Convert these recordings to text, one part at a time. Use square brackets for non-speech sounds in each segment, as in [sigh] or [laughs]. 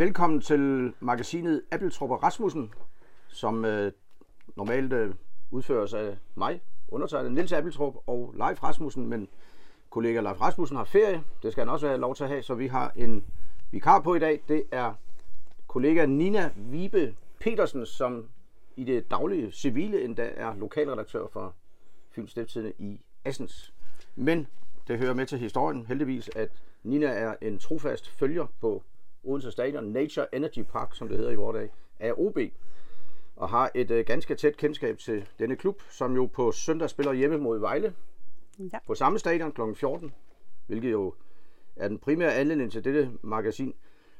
Velkommen til magasinet Appeltrup og Rasmussen, som øh, normalt øh, udføres af mig, undertegnet Nils Appeltrup og Leif Rasmussen, men kollega Leif Rasmussen har ferie. Det skal han også have lov til at have, så vi har en vikar på i dag. Det er kollega Nina Vibe Petersen, som i det daglige civile endda er lokalredaktør for Fyns Stiftstidende i Assens. Men det hører med til historien heldigvis, at Nina er en trofast følger på Odense Stadion, Nature Energy Park, som det hedder i vores dag, af OB. Og har et øh, ganske tæt kendskab til denne klub, som jo på søndag spiller hjemme mod Vejle. Ja. På samme stadion kl. 14, hvilket jo er den primære anledning til dette magasin.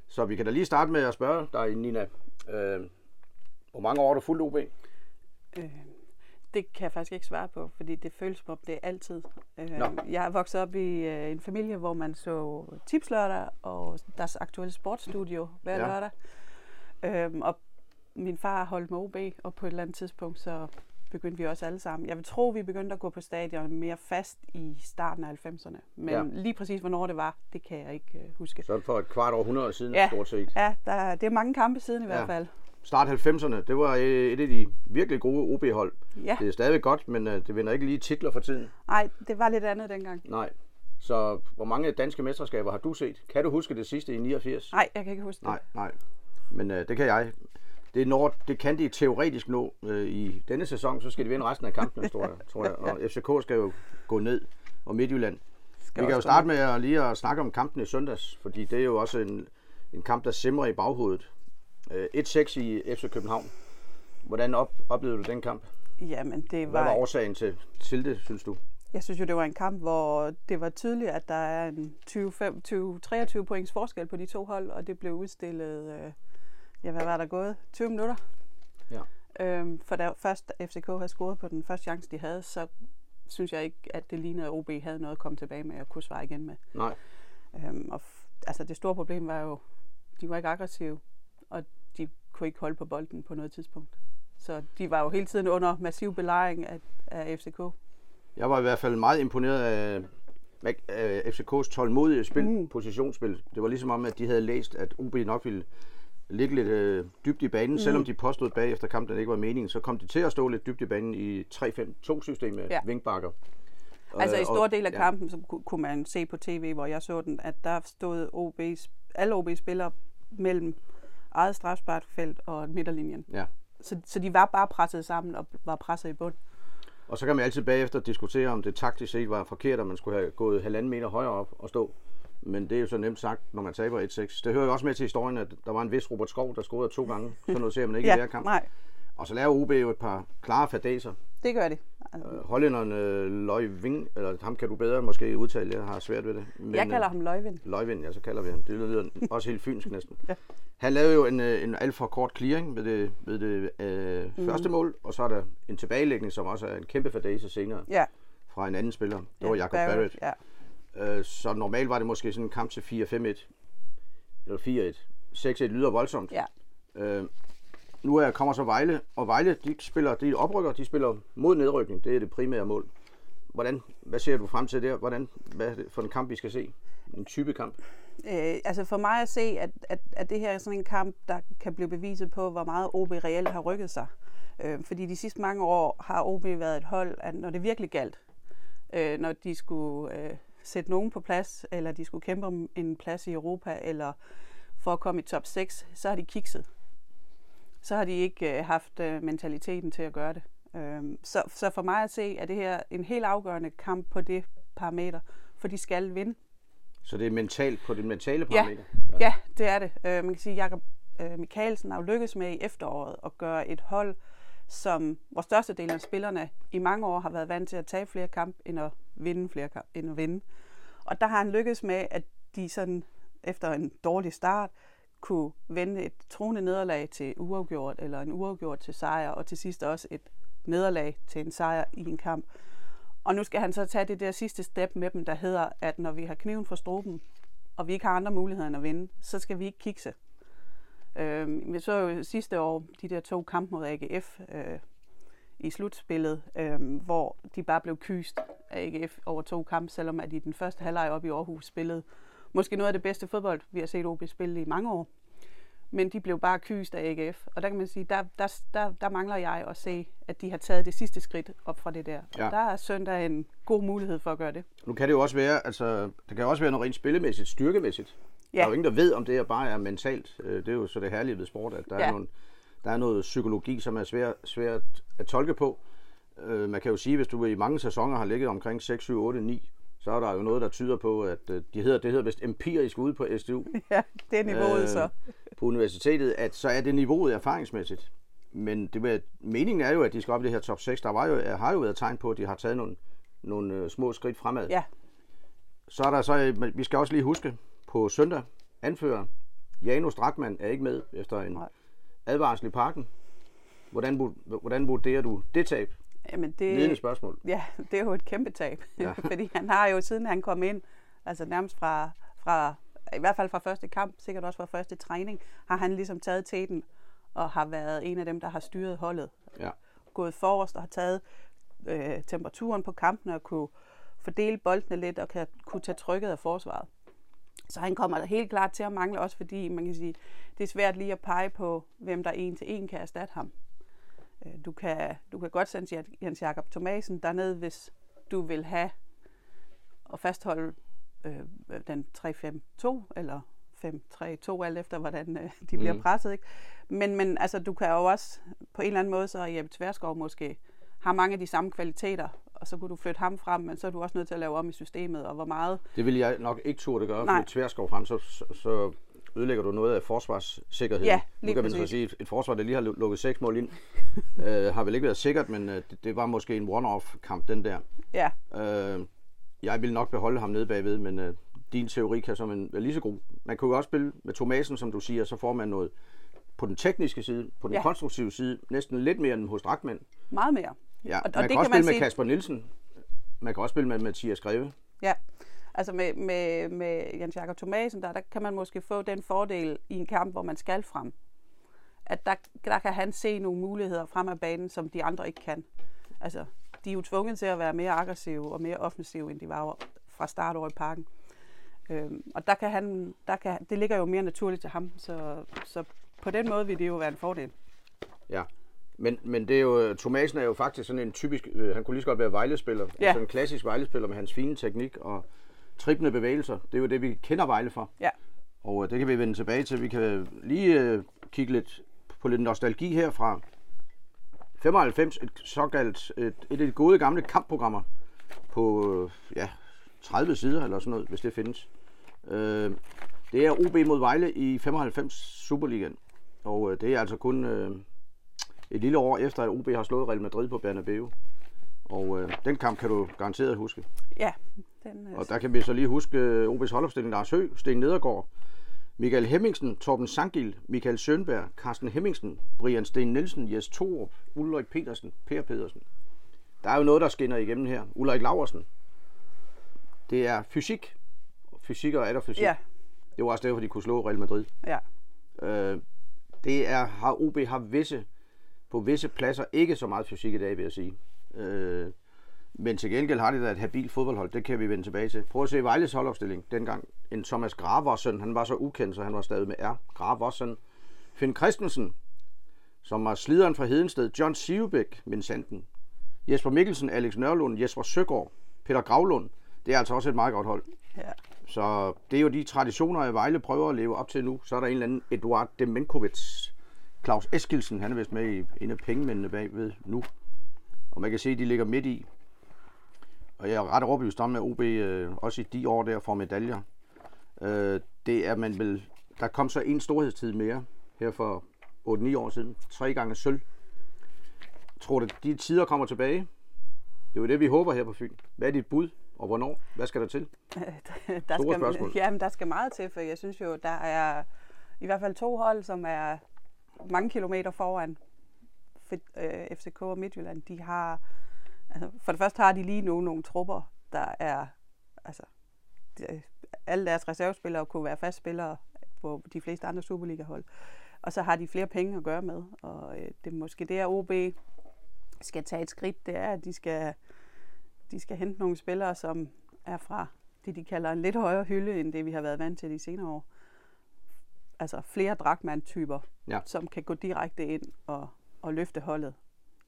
Så vi kan da lige starte med at spørge dig, Nina. Øh, hvor mange år har du fulgt OB? Øh, det kan jeg faktisk ikke svare på, fordi det føles som om det er altid. Øh, Nå. jeg er vokset op i øh, en familie, hvor man så tipslørdag og deres aktuelle sportsstudio hver Ja. lørdag. Øh, og min far holdt med OB, og på et eller andet tidspunkt, så begyndte vi også alle sammen. Jeg vil tro, vi begyndte at gå på stadion mere fast i starten af 90'erne. Men Ja. lige præcis, hvornår det var, det kan jeg ikke øh, huske. Så for et kvart århundrede siden, Ja. stort set. Ja, der, det er mange kampe siden i Ja. hvert fald. Start 90'erne, det var øh, et af de virkelig gode OB-hold. Ja, Det er stadig godt, men øh, det vinder ikke lige titler for tiden. nej, det var lidt andet dengang. Nej. Så hvor mange danske mesterskaber har du set? Kan du huske det sidste i 89? Nej, jeg kan ikke huske det. Nej, nej. Men øh, det kan jeg. Det, når, det kan de teoretisk nå øh, i denne sæson, så skal de vinde resten af kampene, tror jeg. Tror jeg. [laughs] Og FCK skal jo gå ned, og Midtjylland. Skal Vi kan jo starte med at lige at snakke om kampen i søndags, fordi det er jo også en, en kamp, der simrer i baghovedet. Øh, 1-6 i FC København. Hvordan op, oplevede du den kamp? Jamen, det Hvad var, var årsagen til, til det, synes du? jeg synes jo, det var en kamp, hvor det var tydeligt, at der er en 20-23 points forskel på de to hold, og det blev udstillet, øh, ja, hvad var der gået? 20 minutter? Ja. Øhm, for da først FCK havde scoret på den første chance, de havde, så synes jeg ikke, at det lignede, at OB havde noget at komme tilbage med og kunne svare igen med. Nej. Øhm, og altså det store problem var jo, de var ikke aggressive, og de kunne ikke holde på bolden på noget tidspunkt. Så de var jo hele tiden under massiv belejring af, af FCK. Jeg var i hvert fald meget imponeret af, af FCK's tålmodige spil, mm. Positionsspil. Det var ligesom om, at de havde læst, at OB nok ville ligge lidt øh, dybt i banen, mm. selvom de påstod bagefter kampen, at det ikke var meningen, så kom de til at stå lidt dybt i banen i 3-5-2-system med ja. Ja. vinkbakker. Altså i Øh, stor del af ja. kampen, så ku- kunne man se på tv, hvor jeg så den, at der stod OB's, alle OB's spillere mellem eget strafsparkfelt og midterlinjen. Ja. Så, så de var bare presset sammen og var presset i bund. Og så kan man altid bagefter diskutere, om det taktisk set var forkert, at man skulle have gået halvanden meter højere op og stå. Men det er jo så nemt sagt, når man taber 1-6. Det hører jo også med til historien, at der var en vis Robert Skov, der scorede to gange. Sådan noget ser man ikke [laughs] i hver kamp. nej, Og så laver OB jo et par klare fadæser. Det gør de. Altså, Øh, Hollænderen øh, Løjving, eller ham kan du bedre måske udtale, jeg har svært ved det. Men, jeg kalder øh, ham Løjvind. Løjvind, ja, så kalder vi ham. Det lyder [laughs] også helt fynsk næsten. Ja. Han lavede jo en, øh, en alt for kort clearing ved det, ved det øh, mm. første mål, og så er der en tilbagelægning, som også er en kæmpe fadæse senere Ja, fra en anden spiller. Det var ja, Jacob Barrett. Ja. Øh, så normalt var det måske sådan en kamp til 4-5-1, eller 4-1. 6-1 lyder voldsomt. ja. Øh, nu er, kommer så Vejle, og Vejle, de spiller, de oprykker, de spiller mod nedrykning. Det er det primære mål. Hvordan, hvad ser du frem til der? Hvordan, hvad er det for en kamp, vi skal se? En type kamp? Øh, altså for mig at se, at, at, at det her er sådan en kamp, der kan blive beviset på, hvor meget OB reelt har rykket sig. Øh, fordi de sidste mange år har OB været et hold, at når det virkelig galt, øh, når de skulle øh, sætte nogen på plads, eller de skulle kæmpe om en plads i Europa, eller for at komme i top 6, så har de kikset. Så har de ikke øh, haft øh, mentaliteten til at gøre det. Øh, så, så for mig at se, er det her en helt afgørende kamp på det parameter, for de skal vinde. Så det er mentalt på det mentale Ja. parameter? Ja, det er det. Øh, man kan sige, at Jacob øh, Mikkelsen har jo lykkes med i efteråret at gøre et hold, som hvor størstedelen af spillerne i mange år har været vant til at tage flere kampe, end at vinde flere kamp, end at vinde. Og der har han lykkes med, at de sådan efter en dårlig start, kunne vende et troende nederlag til uafgjort, eller en uafgjort til sejr, og til sidst også et nederlag til en sejr i en kamp. Og nu skal han så tage det der sidste step med dem, der hedder, at når vi har kniven for struben, og vi ikke har andre muligheder end at vinde, så skal vi ikke kikse. Øh, vi så jo sidste år de der to kampe mod AGF øh, i slutspillet, øh, hvor de bare blev kyst af AGF over to kampe, selvom at i den første halvleg op i Aarhus spillede måske noget af det bedste fodbold, vi har set OB spille i mange år. men de blev bare kyst af AGF. Og der kan man sige, der, der, der, der mangler jeg at se, at de har taget det sidste skridt op fra det der. Og Ja. der er søndag en god mulighed for at gøre det. Nu kan det jo også være, altså, det kan også være noget rent spillemæssigt, styrkemæssigt. Ja. Der er jo ingen, der ved, om det her bare er mentalt. Øh, Det er jo så det herlige ved sport, at der, ja. Er, nogle, der er noget psykologi, som er svært, svært at tolke på. Øh, Man kan jo sige, hvis du i mange sæsoner har ligget omkring 6, 7, 8, 9, så er der jo noget, der tyder på, at øh, de hedder, det hedder vist empirisk ude på SDU [laughs] Ja, det er niveauet øh, så. på universitetet, at så er det niveauet erfaringsmæssigt. Men det med, meningen er jo, at de skal op i det her top 6. Der var jo, har jo været tegn på, at de har taget nogle, nogle øh, små skridt fremad. Ja, Så er der så, vi skal også lige huske, på søndag anfører Janus Drakman er ikke med efter en Nej. advarsel i parken. Hvordan, hvordan vurderer du det tab? Jamen det, spørgsmål. ja, [laughs] det er jo et kæmpe tab. Ja. [laughs] Fordi han har jo, siden han kom ind, altså nærmest fra, fra, i hvert fald fra første kamp, sikkert også fra første træning, har han ligesom taget teten og har været en af dem, der har styret holdet. Ja. Gået forrest og har taget øh, temperaturen på kampene og kunne fordele boldene lidt og kan, kunne tage trykket af forsvaret. Så han kommer helt klart til at mangle også, fordi man kan sige, det er svært lige at pege på, hvem der en til en kan erstatte ham. Øh, Du kan, du kan godt sende Jens Jakob Thomasen derned, hvis du vil have og fastholde øh, den 3-5-2 eller 5-3-2, alt efter hvordan øh, de bliver Mm. presset. Ikke? Men, men altså, du kan jo også på en eller anden måde, så Jeppe Tverskov måske har mange af de samme kvaliteter, og så kunne du flytte ham frem, men så er du også nødt til at lave om i systemet, og hvor meget Det vil jeg nok ikke turde gøre, for tværskov frem, så, så ødelægger du noget af forsvarssikkerheden. Ja, nu lige kan man så sige, et, et forsvar, der lige har lu- lukket seks mål ind, [laughs] øh, har vel ikke været sikkert, men øh, det, det var måske en one-off kamp, den der. Ja, Øh, jeg vil nok beholde ham nede bagved, men øh, din teori kan som en, være lige så god. Man kan jo også spille med Thomasen, som du siger, så får man noget på den tekniske side, på den Ja. konstruktive side, næsten lidt mere end hos Drakmand. meget mere. Ja, Og- og man det kan også kan man spille med sige- Kasper Nielsen. Man kan også spille med Mathias Greve. Ja, altså med, med, med Jens Jakob Thomasen, der, der kan man måske få den fordel i en kamp, hvor man skal frem. At der, der kan han se nogle muligheder frem af banen, som de andre ikke kan. Altså, de er jo tvunget til at være mere aggressive og mere offensive, end de var fra start over i parken. Øhm, og der kan han, der kan, det ligger jo mere naturligt til ham, så, så på den måde vil det jo være en fordel. Ja. Men, men det er jo, Thomasen er jo faktisk sådan en typisk, øh, han kunne lige så godt være Vejle-spiller. Ja. Altså en klassisk Vejle-spiller med hans fine teknik og trippende bevægelser. Det er jo det, vi kender Vejle for. Ja, Og øh, det kan vi vende tilbage til. Vi kan lige øh, kigge lidt på lidt nostalgi her fra 95, et såkaldt, et, et af de gode gamle kampprogrammer på øh, ja, 30 sider eller sådan noget, hvis det findes. Øh, det er OB mod Vejle i 95 Superligaen. Og øh, det er altså kun øh, et lille år efter, at OB har slået Real Madrid på Bernabeu. Og øh, den kamp kan du garanteret huske. ja. Den, øh, Og der kan vi så lige huske øh, OB's holdopstilling. Lars Høgh, Sten Nedergaard, Michael Hemmingsen, Torben Sangil, Michael Sønberg, Carsten Hemmingsen, Brian Sten Nielsen, Jes Torup, Ulrik Petersen, Per Pedersen. Der er jo noget, der skinner igennem her. Ulrik Laversen. Det er fysik. Fysik og aterfysik. ja, Det var også derfor, de kunne slå Real Madrid. ja, Øh, det er, har OB har visse, på visse pladser ikke så meget fysik i dag, vil jeg sige. Øh, men til gengæld har det da et habilt fodboldhold, det kan vi vende tilbage til. Prøv at se Vejles holdopstilling dengang. En Thomas Graversen, han var så ukendt, så han var stadig med R. Graversen. Finn Christensen, som var slideren fra Hedensted. John Sivebæk, Vincenten. Jesper Mikkelsen, Alex Nørlund, Jesper Søgaard, Peter Gravlund. Det er altså også et meget godt hold. ja. Så det er jo de traditioner, at Vejle prøver at leve op til nu. Så er der en eller anden Eduard Demenkovic. Claus Eskilsen, han er vist med i en af pengemændene bagved nu. Og man kan se, at de ligger midt i. Og jeg er ret overbevist om, at OB øh, også i de år der får medaljer. Øh, det er man vil... Der kom så en storhedstid mere her for 8-9 år siden. Tre gange sølv. Tror du, de tider kommer tilbage? Det er jo det, vi håber her på Fyn. Hvad er dit bud, og hvornår? Hvad skal der til? [laughs] der Store skal, spørgsmål. Jamen, der skal meget til, for jeg synes jo, der er i hvert fald to hold, som er mange kilometer foran for, øh, FCK og Midtjylland. De har, altså, for det første har de lige nu nogle trupper, der er, altså, de, alle deres reservespillere kunne være fastspillere på de fleste andre Superliga-hold. Og så har de flere penge at gøre med, og øh, det er måske det, at OB skal tage et skridt, det er, at de skal, de skal hente nogle spillere, som er fra det, de kalder en lidt højere hylde, end det, vi har været vant til de senere år. altså flere dragmand-typer, Ja. som kan gå direkte ind og, og løfte holdet,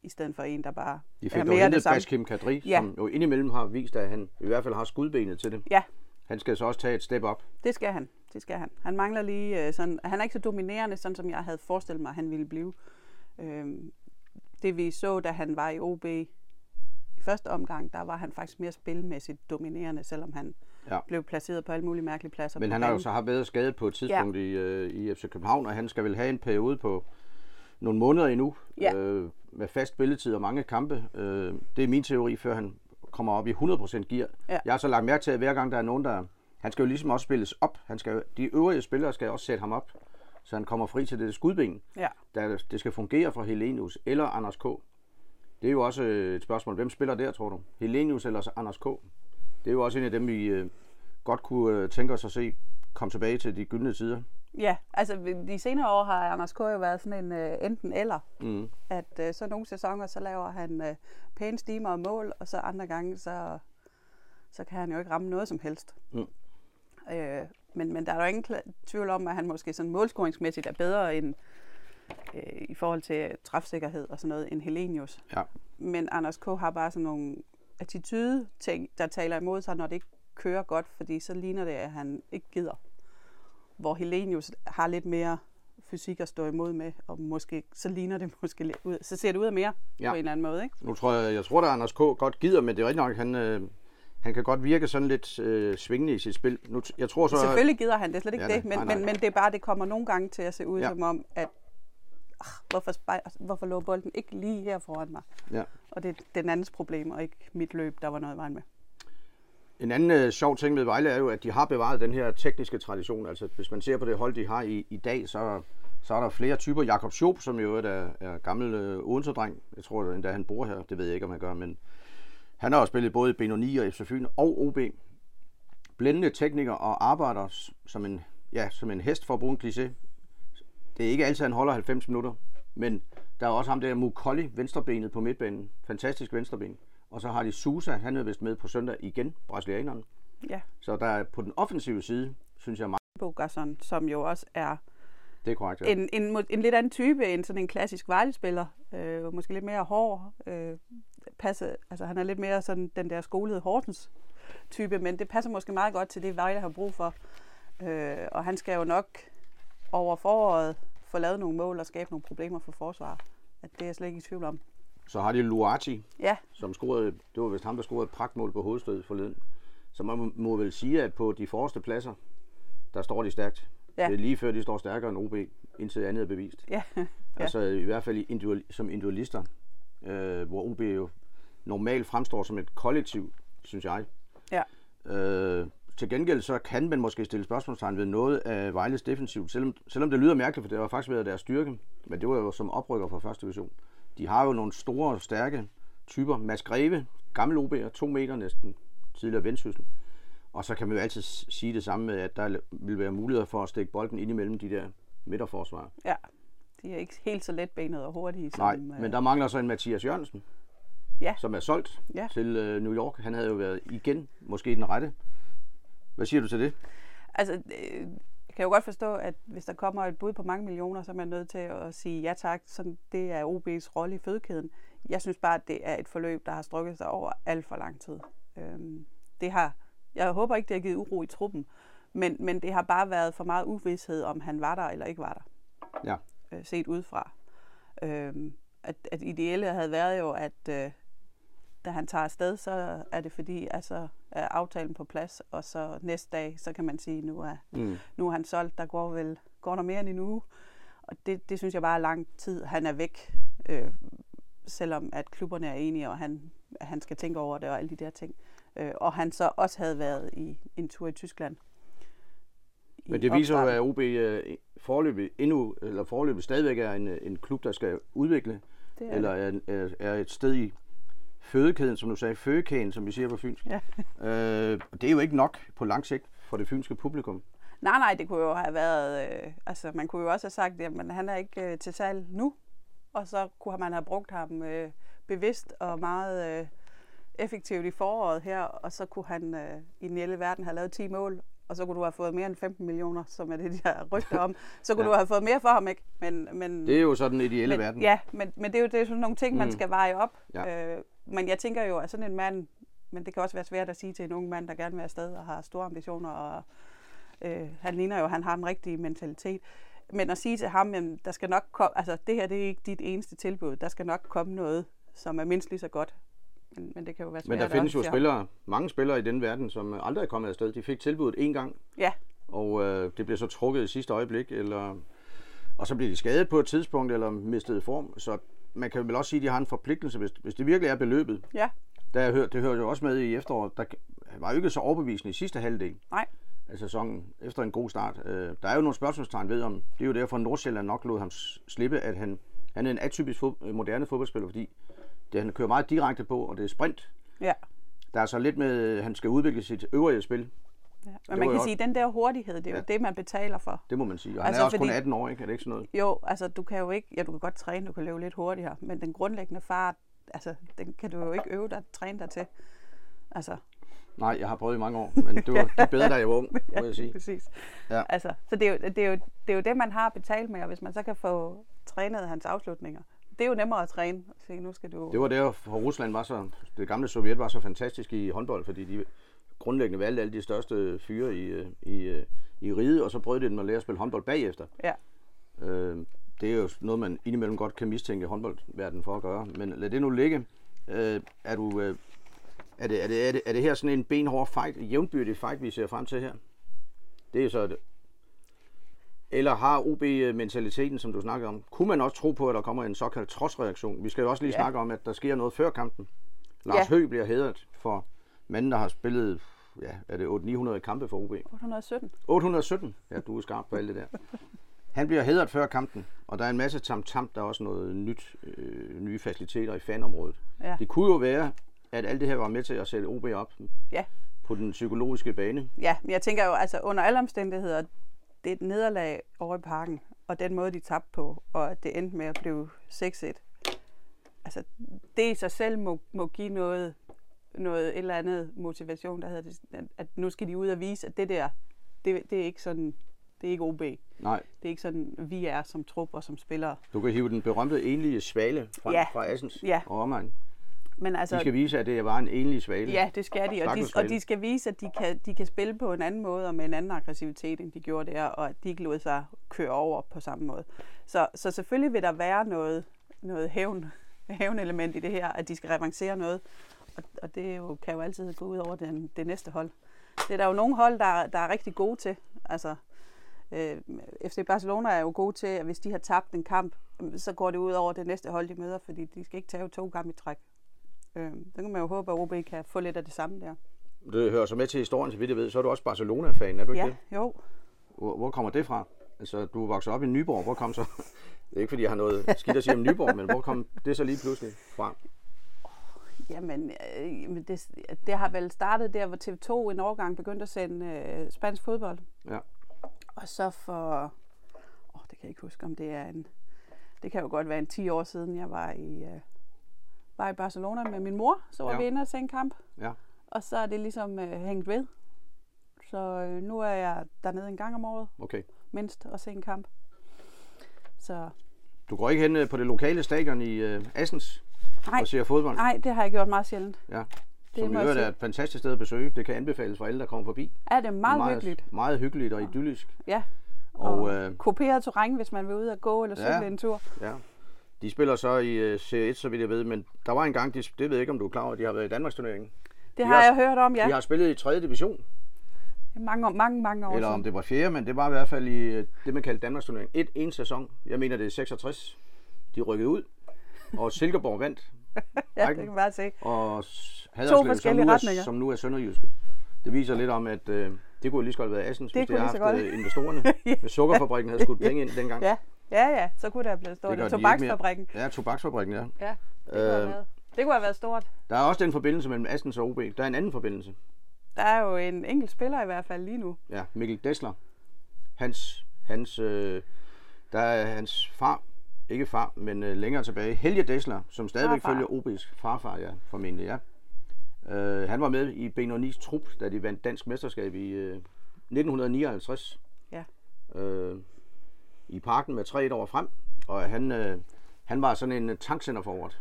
i stedet for en, der bare er fik dog mere det samme. Baskim Kadri, Ja. som jo indimellem har vist, at han i hvert fald har skudbenet til det. Ja, Han skal så også tage et step op. det skal han. Det skal han. Han mangler lige øh, sådan, han er ikke så dominerende, sådan som jeg havde forestillet mig, han ville blive. Øhm, det vi så, da han var i OB i første omgang, der var han faktisk mere spilmæssigt dominerende, selvom han Ja. blev placeret på alle mulige mærkelige pladser. Men han har jo så har været skadet på et tidspunkt ja. i, øh, i FC København, og han skal vel have en periode på nogle måneder endnu, Ja. øh, med fast spilletid og mange kampe. Øh, det er min teori, før han kommer op i 100% gear. Ja. Jeg har så lagt mærke til, at hver gang der er nogen, der... Han skal jo ligesom også spilles op. Han skal, jo- de øvrige spillere skal også sætte ham op, så han kommer fri til det skudben. Ja. Der, det skal fungere for Helenius eller Anders K. Det er jo også øh, et spørgsmål. Hvem spiller der, tror du? Helenius eller Anders K? Det er jo også en af dem, vi øh, godt kunne øh, tænke os at se komme tilbage til de gyldne tider. Ja, altså de senere år har Anders K. jo været sådan en uh, enten eller. Mm. At uh, så nogle sæsoner, så laver han uh, pæne stimer og mål, og så andre gange, så, så kan han jo ikke ramme noget som helst. Mm. Øh, men, men der er jo ingen tvivl om, at han måske sådan målscoringsmæssigt er bedre end øh, i forhold til træfsikkerhed og sådan noget end Helenius. Ja. Men Anders K. har bare sådan nogle attitude ting, der taler imod sig, når det ikke kører godt, fordi så ligner det, at han ikke gider. Hvor Helenius har lidt mere fysik at stå imod med, og måske, så ligner det [laughs] måske lidt ud, så ser det ud af mere Ja. på en eller anden måde, ikke? Nu tror jeg, jeg tror, at Anders K. godt gider, men det er rigtigt nok, han, øh, han kan godt virke sådan lidt øh, svingende i sit spil. Nu, jeg tror så, Selvfølgelig gider han, det er slet ikke Ja, det, men, Nej, nej. men, men det er bare, det kommer nogle gange til at se ud Ja. ja. som om, at ah, hvorfor, spej- hvorfor lå bolden ikke lige her foran mig? Ja. Og det er den andens problem, og ikke mit løb, der var noget i vejen med. En anden øh, sjov ting med Vejle er jo, at de har bevaret den her tekniske tradition. Altså, hvis man ser på det hold, de har i, i dag, så, så er der flere typer. Jakob Schob, som jo er, er gammel øh, Odense-dreng. Jeg tror endda, han bor her. Det ved jeg ikke, om han gør, men han har også spillet både i Benoni og FC Fyn og OB. Blændende tekniker og arbejder som en, ja, som en hest for at bruge en kliché. Det er ikke altid, han holder 90 minutter, men der er også ham der Mukolli, venstrebenet på midtbanen. Fantastisk venstreben. Og så har de Sousa, han er vist med på søndag igen, brasilianeren. Ja, Så der er på den offensive side, synes jeg meget, Bogasson, som jo også er det er korrekt. Ja. en, en, en lidt anden type end sådan en klassisk Vejle-spiller. Øh, måske lidt mere hård. Øh, passe, altså han er lidt mere sådan den der skolede Hortens type, men det passer måske meget godt til det, Vejle har brug for. Øh, og han skal jo nok over foråret få lavet nogle mål og skabe nogle problemer for forsvar. At det er jeg slet ikke i tvivl om. Så har de Luati, Ja, som scorede, det var vist ham, der scorede et pragtmål på hovedstød forleden. Så man må, vel sige, at på de forreste pladser, der står de stærkt. Ja. Det er lige før de står stærkere end OB, indtil andet er bevist. ja, [laughs] Ja. Altså i hvert fald individual, som individualister, øh, hvor OB jo normalt fremstår som et kollektiv, synes jeg. ja. Øh, til gengæld så kan man måske stille spørgsmålstegn ved noget af Vejles defensivt, selvom, selvom det lyder mærkeligt, for det har faktisk været deres styrke, men det var jo som oprykker fra første division. De har jo nogle store, stærke typer. Mads Greve, gammel OB'er, to meter næsten, tidligere vendsyssel. Og så kan man jo altid sige det samme med, at der vil være muligheder for at stikke bolden ind imellem de der midterforsvar. ja. De er ikke helt så letbenede og hurtige som... Nej, øh, men der mangler så en Mathias Jørgensen, Ja. som er solgt Ja. til øh, New York. Han havde jo været igen, måske den rette. Hvad siger du til det? Altså, øh, jeg kan jo godt forstå, at hvis der kommer et bud på mange millioner, så er man nødt til at sige ja tak. Sådan, det er OB's rolle i fødekæden. Jeg synes bare, at det er et forløb, der har strukket sig over alt for lang tid. Øhm, det har, jeg håber ikke, det har givet uro i truppen, men, men det har bare været for meget uvidshed, om han var der eller ikke var der, Ja. øh, set udefra. Øhm, at, at ideelle havde været jo, at øh, da han tager afsted, så er det fordi, altså er aftalen på plads, og så næste dag, så kan man sige, nu er, Mm. nu er han solgt, der går vel går der mere end en uge. Og det, det synes jeg bare er lang tid, han er væk, øh, selvom at klubberne er enige, og han, han skal tænke over det og alle de der ting. Øh, og han så også havde været i en tur i Tyskland. i Men det viser jo, at OB øh, forløbig endnu, eller forløbig stadigvæk er en, en klub, der skal udvikle, det er eller er, er, er et sted i fødekæden, som du sagde, fødekæden, som vi siger på fynsk. Ja. [laughs] Øh, det er jo ikke nok på lang sigt for det fynske publikum. Nej, nej, det kunne jo have været... Øh, altså, man kunne jo også have sagt, at han er ikke øh, til salg nu. Og så kunne man have brugt ham øh, bevidst og meget øh, effektivt i foråret her. Og så kunne han øh, i den hele verden have lavet 10 mål. Og så kunne du have fået mere end 15 millioner, som er det, de har rygter om. [laughs] Så kunne Ja. du have fået mere for ham, ikke? Men, men, Det er jo så den ideelle men, verden. Ja, men, men det er jo det er sådan nogle ting, man Mm. skal veje op. Ja. Øh, men jeg tænker jo, at sådan en mand, men det kan også være svært at sige til en ung mand, der gerne vil afsted og har store ambitioner, og øh, han ligner jo, at han har den rigtige mentalitet. Men at sige til ham, at der skal nok komme, altså det her det er ikke dit eneste tilbud, der skal nok komme noget, som er mindst lige så godt. Men, men det kan jo være svært Men der findes at jo spillere, mange spillere i den verden, som aldrig er kommet afsted. De fik tilbuddet én gang, Ja, og øh, det blev så trukket i sidste øjeblik, eller, og så blev de skadet på et tidspunkt, eller mistede form. Så man kan vel også sige, at de har en forpligtelse, hvis, hvis det virkelig er beløbet. ja, Der jeg hørt, det hørte jo også med i efteråret, der var jo ikke så overbevisende i sidste halvdel nej, af sæsonen, efter en god start. Øh, der er jo nogle spørgsmålstegn ved, om det er jo derfor, Nordsjælland nok lod ham slippe, at han, han er en atypisk fod, moderne fodboldspiller, fordi det, han kører meget direkte på, og det er sprint. ja. Der er så lidt med, at han skal udvikle sit øvrige spil. ja. Men man jo kan også- sige, at den der hurtighed, det er jo Ja. det, man betaler for. Det må man sige. Og han Altså, er også kun fordi- 18 år, ikke? Er det ikke sådan noget? Jo, altså du kan jo ikke, ja du kan godt træne, du kan løbe lidt hurtigere, men den grundlæggende fart, altså den kan du jo ikke øve dig, træne dig til. Altså, Nej, jeg har prøvet i mange år, men det [laughs] var det er bedre, da jeg var ung, må jeg sige. præcis. Ja. Altså, så det er, jo, det, er jo, det er jo det, man har betalt med, og hvis man så kan få trænet hans afslutninger, det er jo nemmere at træne. Se, nu skal du... Det var der, hvor Rusland var så, det gamle Sovjet var så fantastisk i håndbold, fordi de grundlæggende valgte alle de største fyre i, øh, i, øh, i riget, og så prøvede de dem at lære at spille håndbold bagefter. Ja, Øh, det er jo noget, man indimellem godt kan mistænke håndboldverdenen for at gøre. Men lad det nu ligge. Øh, er, du, øh, er, det, er, det, er, det, er det her sådan en benhård fight, jævnbyrdig fight, vi ser frem til her? Det er så det. Eller har OB mentaliteten, som du snakkede om? Kunne man også tro på, at der kommer en såkaldt trodsreaktion? Vi skal jo også lige Ja. snakke om, at der sker noget før kampen. Lars Ja. Høgh bliver hædret for manden, der har spillet ja, er det 800-900 kampe for OB. 817. 817. Ja, du er skarp på alt det der. Han bliver hædret før kampen, og der er en masse tam-tam. Der er også noget nyt, øh, nye faciliteter i fanområdet. Ja. Det kunne jo være, at alt det her var med til at sætte OB op Ja. på den psykologiske bane. Ja, men jeg tænker jo, altså under alle omstændigheder, det er et nederlag over i parken, og den måde, de tabte på, og at det endte med at blive 6-1. Altså, det i sig selv må, må give noget, noget et eller andet motivation, der hedder det, at- nu skal de ud og vise, at det der, det, det er ikke sådan, det er ikke OB. Det Nej, er ikke sådan, vi er som trup og som spillere. du kan hive den berømte enlige svale fra, Ja. fra Assens Ja. og omegn. Men De altså, skal vise, at det var en enlig svale. Ja, det skal de, og de, og de skal vise, at de kan, de kan spille på en anden måde og med en anden aggressivitet, end de gjorde der, og at de ikke lod sig køre over på samme måde. Så, så selvfølgelig vil der være noget, noget hævn, hævnelement i det her, at de skal revancere noget, og, og det er jo, kan jo altid gå ud over den, det næste hold. Det er der jo nogle hold, der, der er rigtig gode til. Altså, øh, FC Barcelona er jo gode til, at hvis de har tabt en kamp, så går det ud over det næste hold, de møder, fordi de skal ikke tage to kampe i træk. Øh, så kan man jo håbe, at OB kan få lidt af det samme der. Det hører så med til historien, så vidt jeg ved. Så er du også Barcelona-fan, er du ikke Ja, det? jo. Hvor, hvor kommer det fra? Altså, du vokset op i Nyborg. Hvor kom så... [laughs] Det er ikke, fordi jeg har noget skidt at sige om Nyborg, men hvor kom det så lige pludselig fra? Jamen, øh, jamen det, det har vel startet der, hvor TV2 en årgang begyndte at sende øh, spansk fodbold. Ja. Og så for, åh, det kan jeg ikke huske, om det er en, det kan jo godt være en 10 år siden, jeg var i, øh, var i Barcelona med min mor. Så var Ja. vi inde og se en kamp, Ja. og så er det ligesom øh, hængt ved. Så øh, nu er jeg dernede en gang om året, Okay. mindst, og se en kamp. Så Du går ikke hen øh, på det lokale stadion i øh, Assens nej, og ser fodbold? nej, det har jeg gjort meget sjældent. Ja. Det Som i øvrigt er et fantastisk sted at besøge. Det kan anbefales for alle, der kommer forbi. Ja, det er meget, meget hyggeligt. Meget hyggeligt og idyllisk. Ja, Og og øh, kuperet terræn, hvis man vil ud og gå eller cykle ja. en tur. ja, de spiller så i øh, Serie 1, så vidt jeg ved. Men der var en gang, de, det ved jeg ikke, om du er klar over, de har været i Danmarksturneringen. Det har har jeg hørt om, ja. De har spillet i 3. division. Mange, mange, mange år Eller om det var 4., men det var i hvert fald i øh, det, man kaldte Danmarksturnering. Et, en sæson. Jeg mener, det er 66. De rykkede ud. Og Silkeborg vandt. [laughs] Ja, det kan man bare se. Og Haderslev, som forskellige nu, er, retninger. som nu er Sønderjyske. Det viser lidt om, at øh, det kunne lige så godt have været Assens, Det hvis de kunne havde haft så øh, godt. investorerne. [laughs] Hvis sukkerfabrikken havde skudt penge ind dengang. Ja, ja, ja. Så kunne der Det gør der. de ikke mere. Tobaksfabrikken. Ja, tobaksfabrikken, ja. Ja, det kunne, have Øh, været. det kunne have været stort. Der er også den forbindelse mellem Assens og OB. Der er en anden forbindelse. Der er jo en enkelt spiller i hvert fald lige nu. Ja, Mikkel Dessler. Hans, hans, øh, der er hans far, ikke far, men øh, længere tilbage, Helge Dessler, som stadigvæk Farfar. følger OB's farfar, ja, formentlig, ja. Øh, han var med i B9's trup, da de vandt dansk mesterskab i øh, 1959. Ja. Øh, I parken med tre år frem. Og han, øh, han var sådan en tankcenter forward.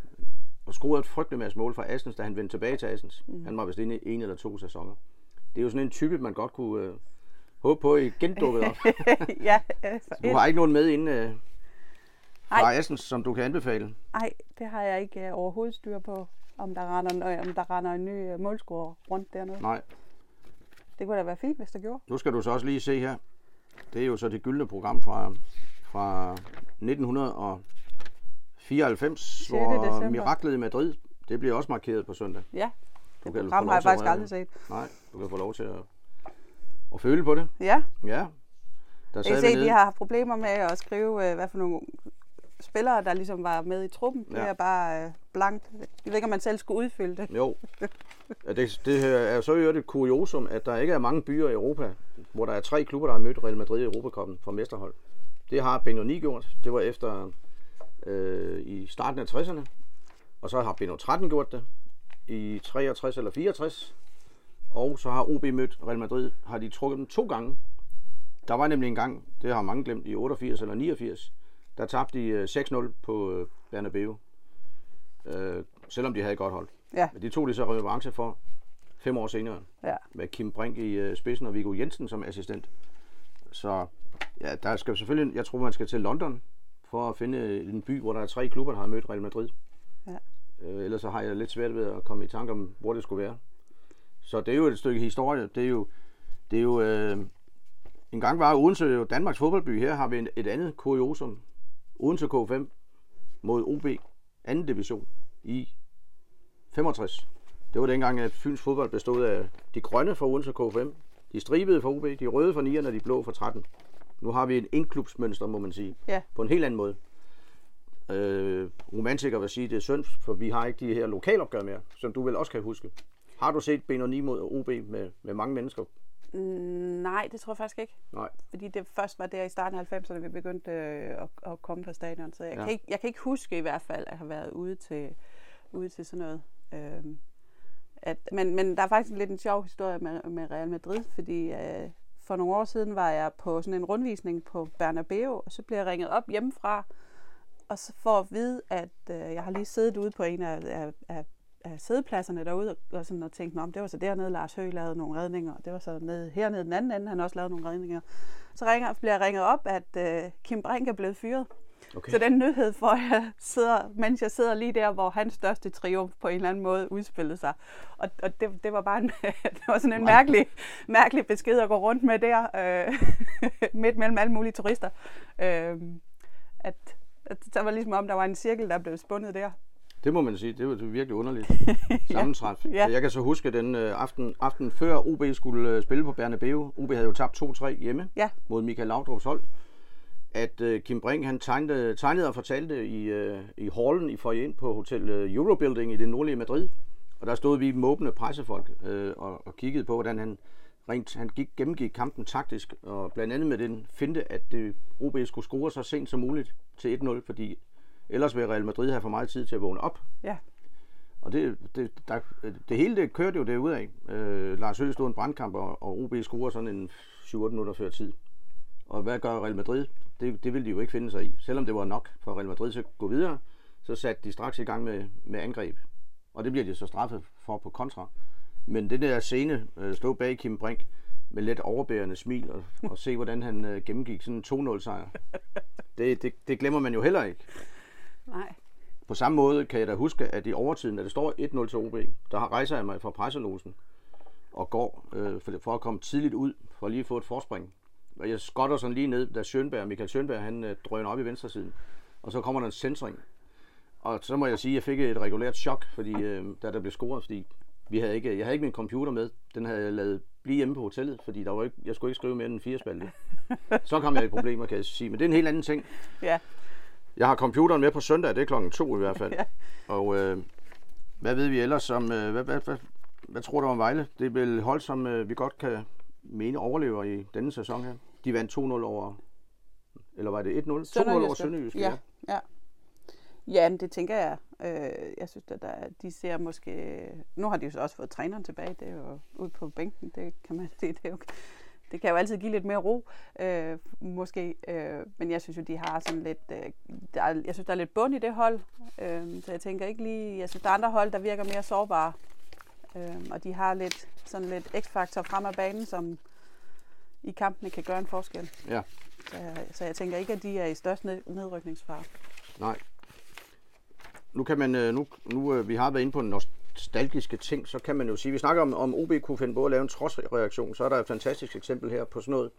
Og scorede et frygteligt masse mål for Assens, da han vendte tilbage til Assens. Mm. Han var vist inde i en eller to sæsoner. Det er jo sådan en type, man godt kunne øh, håbe på igen dukket op. [laughs] ja, altså, Du har ikke nogen med inde øh, fra Nej. Assens, som du kan anbefale? Nej, det har jeg ikke uh, overhovedet styr på, om der render, øh, om der render en ny uh, målscorer rundt dernede. Nej. Det kunne da være fint, hvis der gjorde. Nu skal du så også lige se her. Det er jo så det gyldne program fra, fra 1994, hvor december. miraklet i Madrid, det bliver også markeret på søndag. Ja, Du det kan program har jeg at faktisk aldrig set. Nej, du kan få lov til at, at føle på det. Ja, Ja. Der jeg kan vi se, nede. de har haft problemer med at skrive, øh, hvad for nogle spillere, der ligesom var med i truppen. Det Ja. er bare øh, blankt. Jeg ved ikke, om man selv skulle udfylde det. Jo. [laughs] Ja, det, det er så øvrigt et kuriosum, at der ikke er mange byer i Europa, hvor der er tre klubber, der har mødt Real Madrid i Europacupen for mesterhold. Det har Benoni gjort. Det var efter øh, i starten af 60'erne. Og så har Beno 13 gjort det i 63 eller 64. Og så har OB mødt Real Madrid, har de trukket dem to gange. Der var nemlig en gang, det har mange glemt, i 88 eller 89, der tabte de øh, 6-0 på øh, Bernabeu. Øh, selvom de havde et godt hold. Ja, Men det tog de så revanche for fem år senere, ja. med Kim Brink i øh, spidsen og Viggo Jensen som assistent. Så ja, der skal selvfølgelig, jeg tror man skal til London for at finde en by, hvor der er tre klubber, der har mødt Real Madrid. Ja. Øh, ellers så har jeg lidt svært ved at komme i tanke om, hvor det skulle være. Så det er jo et stykke historie. Det er jo, det er jo øh, en gang var Odense jo Danmarks fodboldby. Her har vi en, et andet kuriosum. Odense K5 mod OB, anden division i 65. Det var dengang, at Fyns fodbold bestod af de grønne fra Odense K5, de stribede fra OB, de røde fra 9'erne og de blå fra 13. Nu har vi en indklubsmønster, må man sige, Ja. på en helt anden måde. Øh, romantikere vil sige, det er synd, for vi har ikke de her lokalopgør mere, som du vel også kan huske. Har du set B9 mod OB med, med mange mennesker? Nej, det tror jeg faktisk ikke. Nej. Fordi det først var der i starten af 90'erne, vi begyndte øh, at, at komme på stadion. Så jeg, ja. kan ikke, jeg kan ikke huske i hvert fald, at have været ude til, ude til sådan noget. Øhm, at, men, men der er faktisk lidt en sjov historie med, med Real Madrid, fordi øh, for nogle år siden var jeg på sådan en rundvisning på Bernabeu, og så blev jeg ringet op hjemmefra, og så for at vide, at øh, jeg har lige siddet ude på en af, af, af, af sædepladserne derude, og, sådan, og tænkt, om det var så dernede, Lars Høgh lavede nogle redninger, og det var så nede, hernede den anden ende, han også lavede nogle redninger. Så ringer, bliver jeg ringet op, at øh, Kim Brink er blevet fyret. Okay. Så den nyhed for, at jeg sidder, mens jeg sidder lige der, hvor hans største triumf på en eller anden måde udspillede sig. Og, og det, det, var bare en, [laughs] det var sådan en Nej. mærkelig, mærkelig besked at gå rundt med der, øh, [laughs] midt mellem alle mulige turister. Øh, at, at der var ligesom om, der var en cirkel, der blev spundet der. Det må man sige, det var virkelig underligt [laughs] sammentræf. Ja. Jeg kan så huske den øh, aften, aften før OB skulle øh, spille på Bernabeu. OB havde jo tabt 2-3 hjemme Ja. mod Michael Laudrup's hold. At øh, Kim Brink han tegnede, tegnede og fortalte i, øh, i hallen i foyeren på Hotel øh, Eurobuilding i det nordlige Madrid. Og der stod vi måbende pressefolk øh, og, og kiggede på, hvordan han rent, han gik, gennemgik kampen taktisk. Og blandt andet med den finte, at det, OB skulle score så sent som muligt til 1-0, fordi ellers vil Real Madrid have for meget tid til at vågne op. Ja, Og det, det, der, det hele det kørte jo derudad. Øh, Lars Høgh stod en brandkamp, og, og OB scorer sådan en 7-8 minutter før tid. Og hvad gør Real Madrid? Det, det ville de jo ikke finde sig i. Selvom det var nok for Real Madrid til at gå videre, så satte de straks i gang med, med angreb. Og det bliver de så straffet for på kontra. Men det der scene, øh, stå bag Kim Brink med let overbærende smil og, og se, hvordan han øh, gennemgik sådan en 2-0 sejr. [laughs] Det, det, det glemmer man jo heller ikke. Nej. På samme måde kan jeg da huske, at i overtiden, da det står 1-0 til OB, der har rejser jeg mig fra presselosen og går øh, for, for at komme tidligt ud, for lige at få et forspring. Og jeg skotter sådan lige ned, da Schönberg, Michael Schönberg, han øh, drøner op i venstre siden. Og så kommer der en centring. Og så må jeg sige, at jeg fik et regulært chok, fordi, øh, da der blev scoret, fordi vi havde ikke, jeg havde ikke min computer med. Den havde jeg lavet blive hjemme på hotellet, fordi der var ikke, jeg skulle ikke skrive mere end en fire spalte. [laughs] Så kom jeg i problemer, kan jeg sige. Men det er en helt anden ting. Ja, Jeg har computeren med på søndag, det er klokken to i hvert fald. [laughs] Ja. Og øh, hvad ved vi ellers om, øh, hvad, hvad, hvad, hvad tror du om Vejle? Det er vel hold, som øh, vi godt kan mene overlever i denne sæson her. De vandt 2-0 over, eller var det 1-0? 2-0 over. Sønderjyske, ja. ja. Ja, men det tænker jeg. Øh, jeg synes, at der, de ser måske... Nu har de jo så også fået træneren tilbage. Det er jo ude på bænken. Det kan man [laughs] sige. Det er jo, det kan jo altid give lidt mere ro, øh, måske. Øh, men jeg synes jo, de har sådan lidt... Øh, der er, jeg synes, der er lidt bund i det hold. Øh, så jeg tænker ikke lige... Jeg synes, der er andre hold, der virker mere sårbare. Øh, og de har lidt sådan lidt x-faktor frem af banen, som i kampene kan gøre en forskel. Ja. Så, så jeg tænker ikke, at de er i størst ned- nedrykningsfare. Nej. Nu kan man, øh, nu, nu øh, vi har været inde på nostalgiske ting, så kan man jo sige, vi snakker om, om OB kunne finde på at lave en trodsreaktion, så er der et fantastisk eksempel her på sådan noget.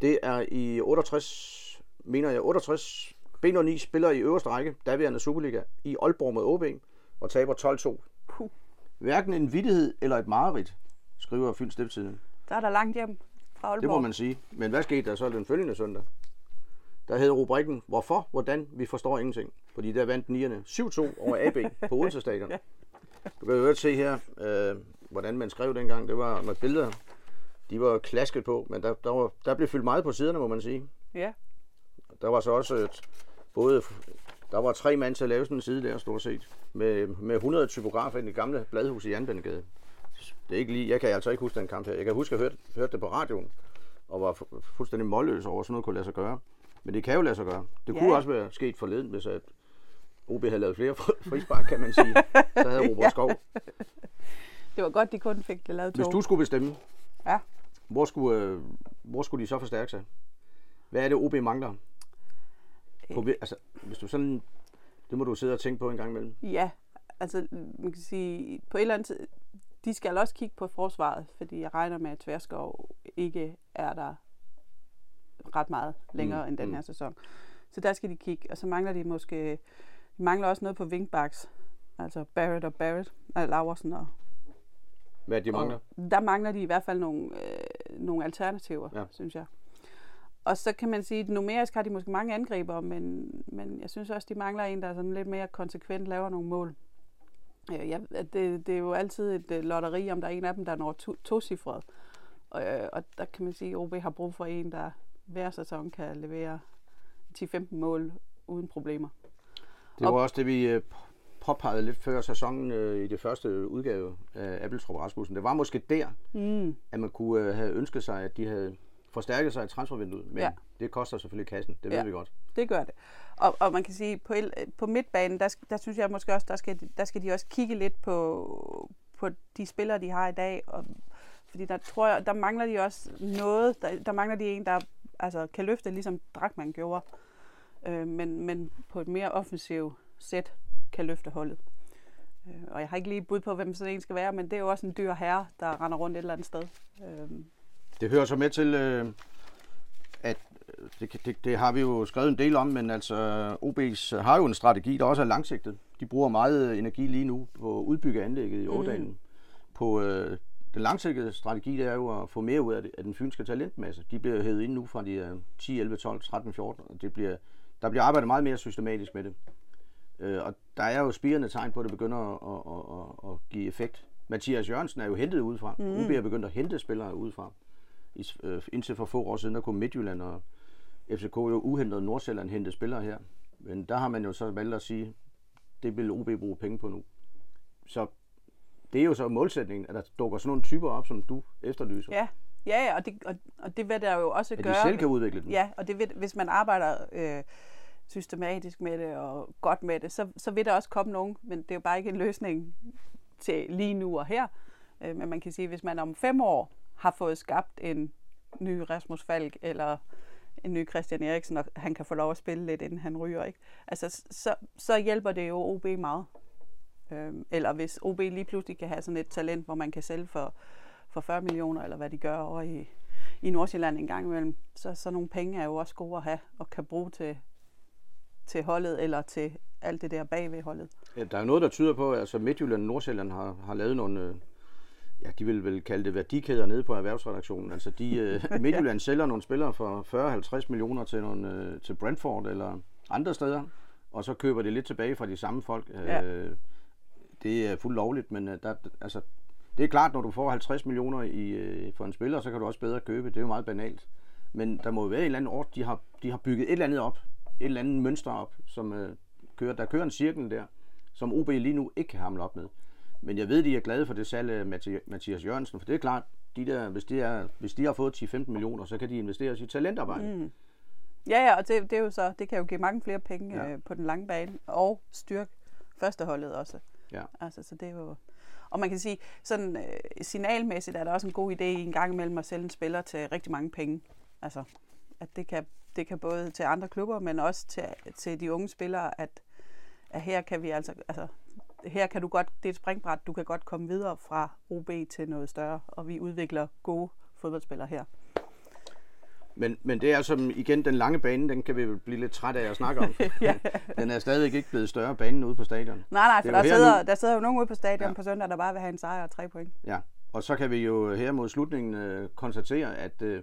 Det er i 68, mener jeg, 68, B09 spiller i øverste række, daværende Superliga, i Aalborg med OB, og taber 12-2. Puh. Hverken en vittighed eller et mareridt, skriver Fyns Stiftstidende. Der er der langt hjem fra Aalborg. Det må man sige. Men hvad skete der så den følgende søndag? Der hed rubrikken, hvorfor, hvordan, vi forstår ingenting. Fordi der vandt nierne 7-2 over AB på Odense Stadion. [laughs] Du kan jo se her, øh, hvordan man skrev dengang. Det var med billeder. De var klasket på, men der, der, var, der blev fyldt meget på siderne, må man sige. Ja, Der var så også et, både, der var tre mand til at lave sådan en side der, stort set, med, med 100 typografer i det gamle bladhus i Jernbanegade. Det er ikke lige, jeg kan altså ikke huske den kamp her. Jeg kan huske, at jeg hørte, hørte det på radioen, og var fu- fuldstændig målløs over, at sådan noget kunne lade sig gøre. Men det kan jo lade sig gøre. Det kunne Ja. også være sket forleden, hvis at OB havde lavet flere frispark, kan man sige. Så havde [laughs] Robert Skov. det var godt, de kun fik det lavet to. Hvis du skulle bestemme, Ja. hvor skulle, øh, hvor skulle de så forstærke sig? Hvad er det, OB mangler? På, Øh. altså, hvis du sådan, det må du sidde og tænke på en gang imellem. Ja, altså man kan sige, på et eller andet tid, de skal også kigge på forsvaret, fordi jeg regner med, at Tverskov ikke er der ret meget længere Mm, mm, end den mm. her sæson. Så der skal de kigge, og så mangler de måske, de mangler også noget på wingbacks, altså Barrett og Barrett, og Laversen og, Hvad de mangler? og der mangler de i hvert fald nogle, øh, nogle alternativer, Ja. synes jeg. Og så kan man sige, at numerisk har de måske mange angriber, men, men jeg synes også, de mangler en, der sådan lidt mere konsekvent laver nogle mål. Øh, ja, det, det er jo altid et øh, lotteri, om der er en af dem, der når to, tocifret. Og, øh, og der kan man sige, at OB har brug for en, der hver sæson kan levere 10-15 mål uden problemer. Det var også det, vi øh, påpegede lidt før sæsonen øh, i det første udgave af Appeltrup Rasmussen. Det var måske der, Mm. at man kunne øh, have ønsket sig, at de havde forstærket sig i transfervinduet. Men ja. Det koster selvfølgelig kassen, det ved Ja. vi godt. Det gør det. Og, og man kan sige, på, el- på midtbanen, der, der synes jeg måske også, der skal, der skal de også kigge lidt på, på de spillere, de har i dag. Og, fordi der tror jeg, der mangler de også noget. Der, der mangler de en, der altså, kan løfte, ligesom Drakman gjorde. Øh, men, men på et mere offensivt sæt kan løfte holdet. Øh, og jeg har ikke lige bud på, hvem sådan en skal være, men det er jo også en dyr herre, der render rundt et eller andet sted. Øh, Det hører så med til, øh, at øh, det, det, det har vi jo skrevet en del om, men altså OB's har jo en strategi, der også er langsigtet. De bruger meget energi lige nu på at udbygge anlægget i Ådalen. Mm. På øh, den langsigtede strategi, det er jo at få mere ud af, det, af den fynske talentmasse. De bliver hævet ind nu fra de er 10, 11, 12, 13, 14, og det bliver, der bliver arbejdet meget mere systematisk med det. Øh, og der er jo spirende tegn på, at det begynder at, at, at, at give effekt. Mathias Jørgensen er jo hentet udefra. Mm. OB er begyndt at hente spillere udefra. I, øh, indtil for få år siden, der kunne Midtjylland og FCK jo uhentet Nordsjælland hente spillere her. Men der har man jo så valgt at sige, det vil OB bruge penge på nu. Så det er jo så målsætningen, at der dukker sådan nogle typer op, som du efterlyser. ja, ja, ja og, det, og, og det vil der jo også at gøre. de selv kan udvikle dem. Ja, og det vil, hvis man arbejder øh, systematisk med det og godt med det, så, så vil der også komme nogen, men det er jo bare ikke en løsning til lige nu og her. Øh, men man kan sige, hvis man om fem år har fået skabt en ny Rasmus Falk eller en ny Christian Eriksen, og han kan få lov at spille lidt, inden han ryger, ikke? Altså, så, så hjælper det jo OB meget. Øhm, eller hvis OB lige pludselig kan have sådan et talent, hvor man kan sælge for, for 40 millioner, eller hvad de gør over i, i Nordsjælland en gang imellem, så, så nogle penge er jo også gode at have, og kan bruge til, til holdet, eller til alt det der bagved holdet. Ja, der er noget, der tyder på, at altså Midtjylland og Nordsjælland har, har lavet nogle, øh, ja, de vil vel kalde det værdikæder nede på erhvervsredaktionen. Altså de, øh, [laughs] Midtjylland sælger nogle spillere for 40-50 millioner til, nogle, øh, til Brentford eller andre steder, og så køber det lidt tilbage fra de samme folk. Ja. Det er fuldt lovligt, men der, altså, det er klart, når du får 50 millioner i, for en spiller, så kan du også bedre købe. Det er jo meget banalt. Men der må være en eller anden ord, de har, de har bygget et eller andet op, et eller andet mønster op, som øh, kører, der kører en cirkel der, som OB lige nu ikke kan hamle op med. Men jeg ved, de er glade for det salg af Mathi- Mathias Jørgensen, for det er klart, de der, hvis, de er, hvis de har fået 10-15 millioner, så kan de investere i talentarbejde. Mm. Ja, ja, og det, det, er jo så, det kan jo give mange flere penge Ja. øh, på den lange bane, og styrke førsteholdet også. Ja. Altså, så det er jo... Og man kan sige, sådan øh, signalmæssigt er der også en god idé i en gang imellem at sælge en spiller til rigtig mange penge. Altså, at det kan, det kan både til andre klubber, men også til, til de unge spillere, at, at her kan vi altså, altså, her kan du godt, det er et springbræt, du kan godt komme videre fra OB til noget større, og vi udvikler gode fodboldspillere her. Men, men det er som igen den lange bane, den kan vi vel blive lidt træt af at snakke om. [laughs] Ja. Den er stadigvæk ikke blevet større banen ude på stadion. Nej, nej, for er der sidder, nu- der sidder jo nogen ude på stadion ja. på søndag, der bare vil have en sejr og tre point. Ja, og så kan vi jo her mod slutningen øh, konstatere, at, øh,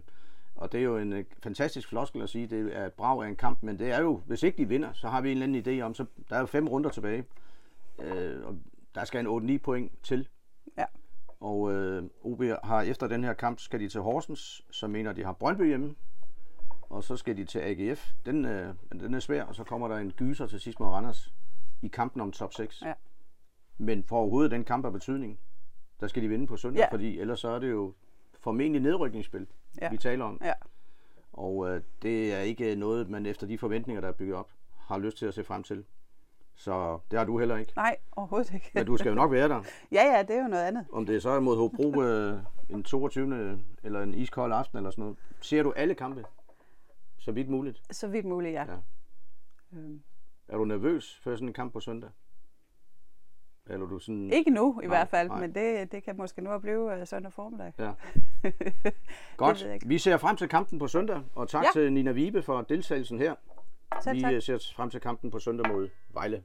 og det er jo en øh, fantastisk floskel at sige, det er et brag af en kamp, men det er jo, hvis ikke de vinder, så har vi en eller anden idé om, så der er jo fem runder tilbage, øh, og der skal en 8-9 point til. Ja. Og øh, OB har efter den her kamp, skal de til Horsens, så mener de har Brøndby hjemme, og så skal de til AGF. Den, øh, den er svær, og så kommer der en gyser til sidst mod Randers i kampen om top 6. Ja. Men for overhovedet den kamp af betydning, der skal de vinde på søndag, Ja. fordi ellers så er det jo formentlig nedrykningsspil, Ja. vi taler om. Ja. Og øh, det er ikke noget, man efter de forventninger, der er bygget op, har lyst til at se frem til. Så det har du heller ikke. Nej, overhovedet ikke. Men du skal jo nok være der. [laughs] ja, ja, det er jo noget andet. Om det så er mod Hobro øh, en 22. eller en iskold aften eller sådan noget. Ser du alle kampe? Så vidt muligt. Så vidt muligt, ja. Ja. ja. Øhm, Er du nervøs for sådan en kamp på søndag? Eller er du sådan... ikke nu i Nej, hvert fald, nej. men det, det kan måske nu at blive uh, søndag formiddag. Ja. [laughs] Godt. Vi ser frem til kampen på søndag, og tak Ja. til Nina Vibe for deltagelsen her. Selv Vi tak. øh, ser frem til kampen på søndag mod Vejle.